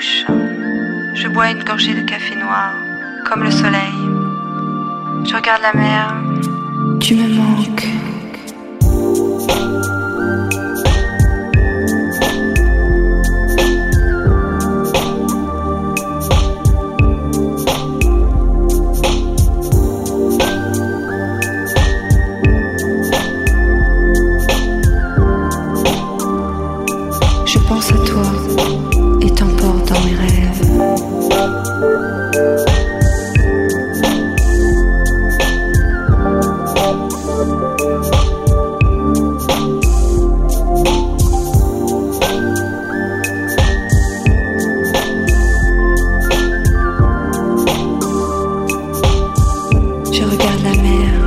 Je bois une gorgée de café noir, comme le soleil. Je regarde la mer. Tu me mens. je regarde la mer.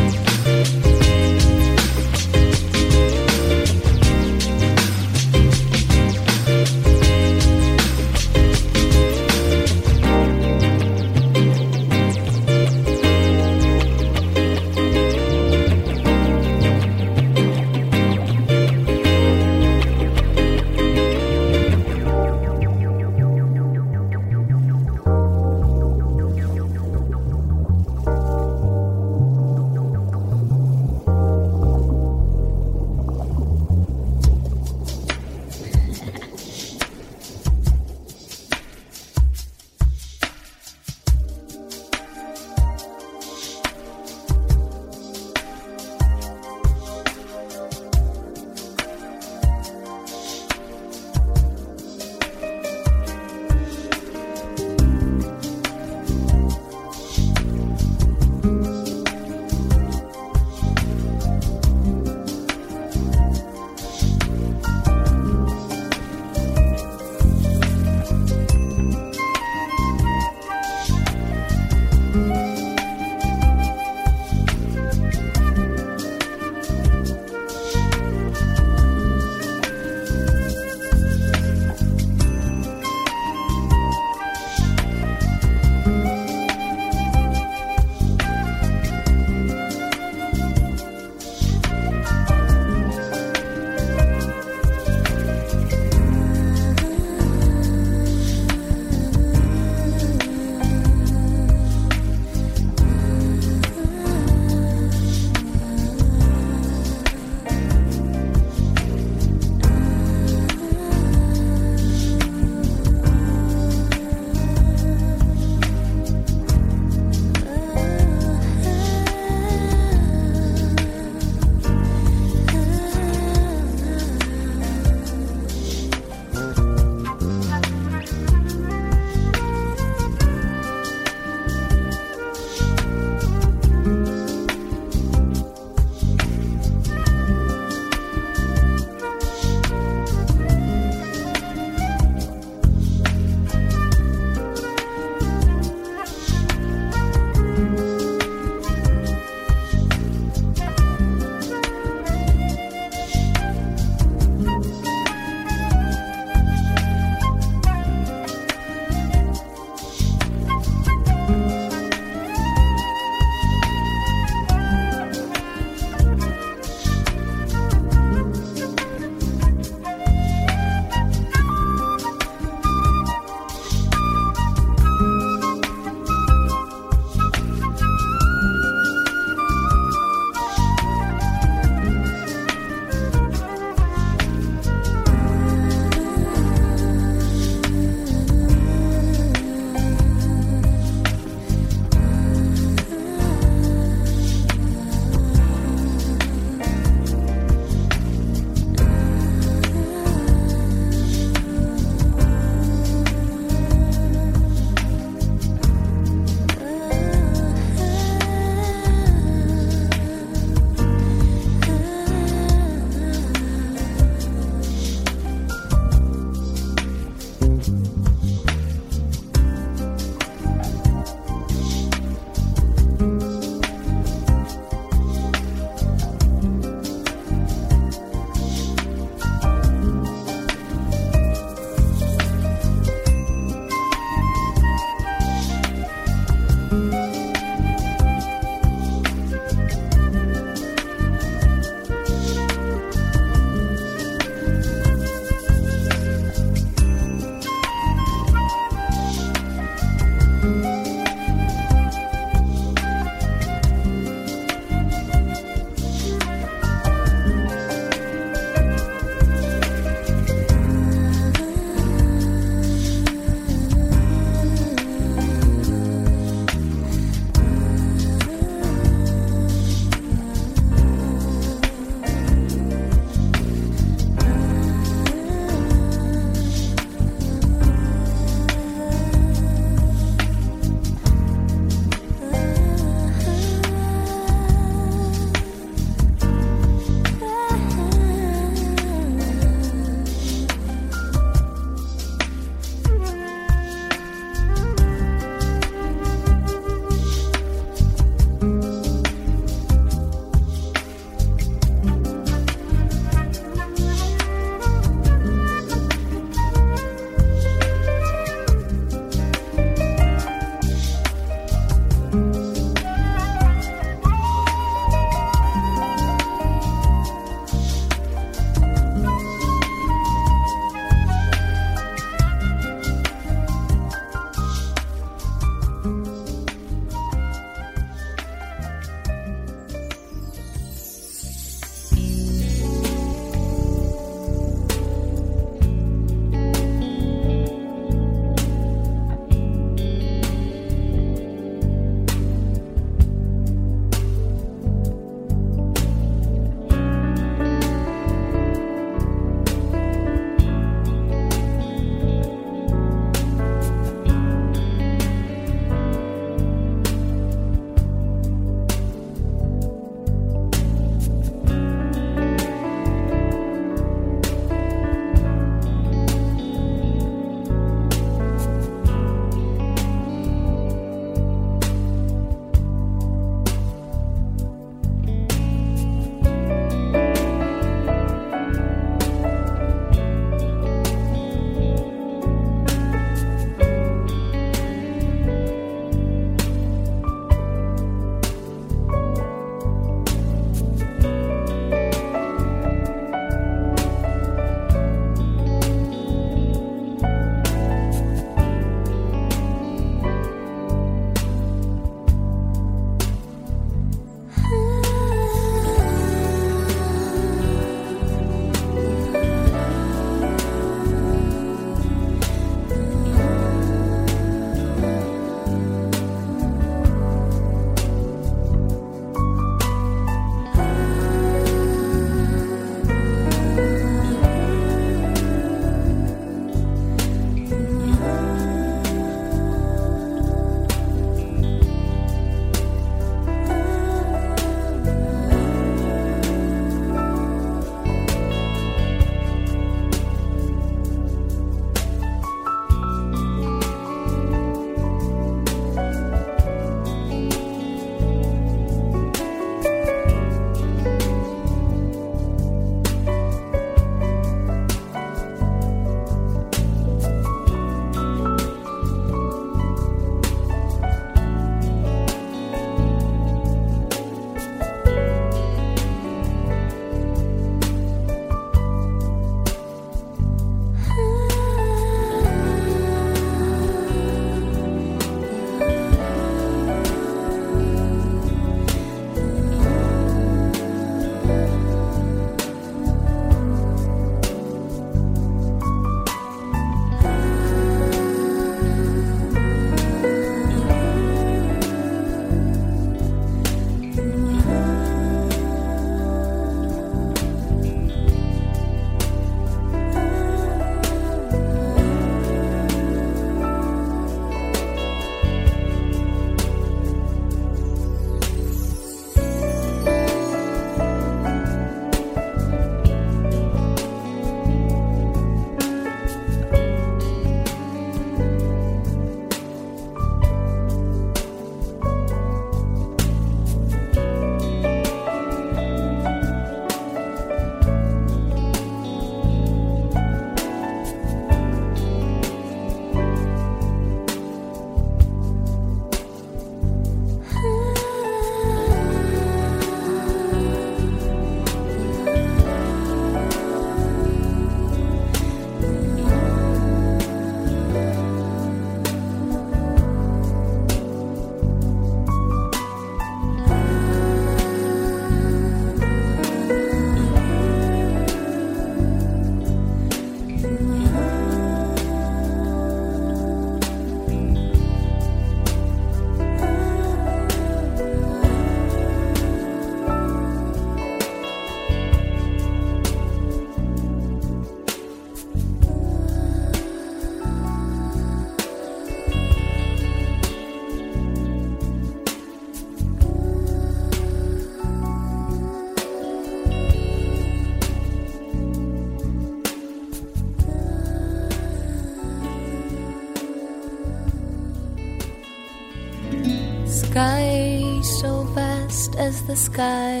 The sky,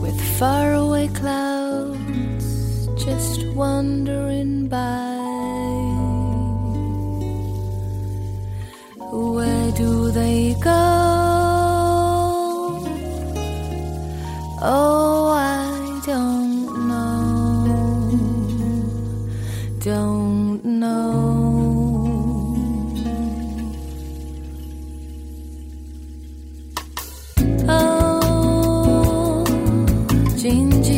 with faraway 静静。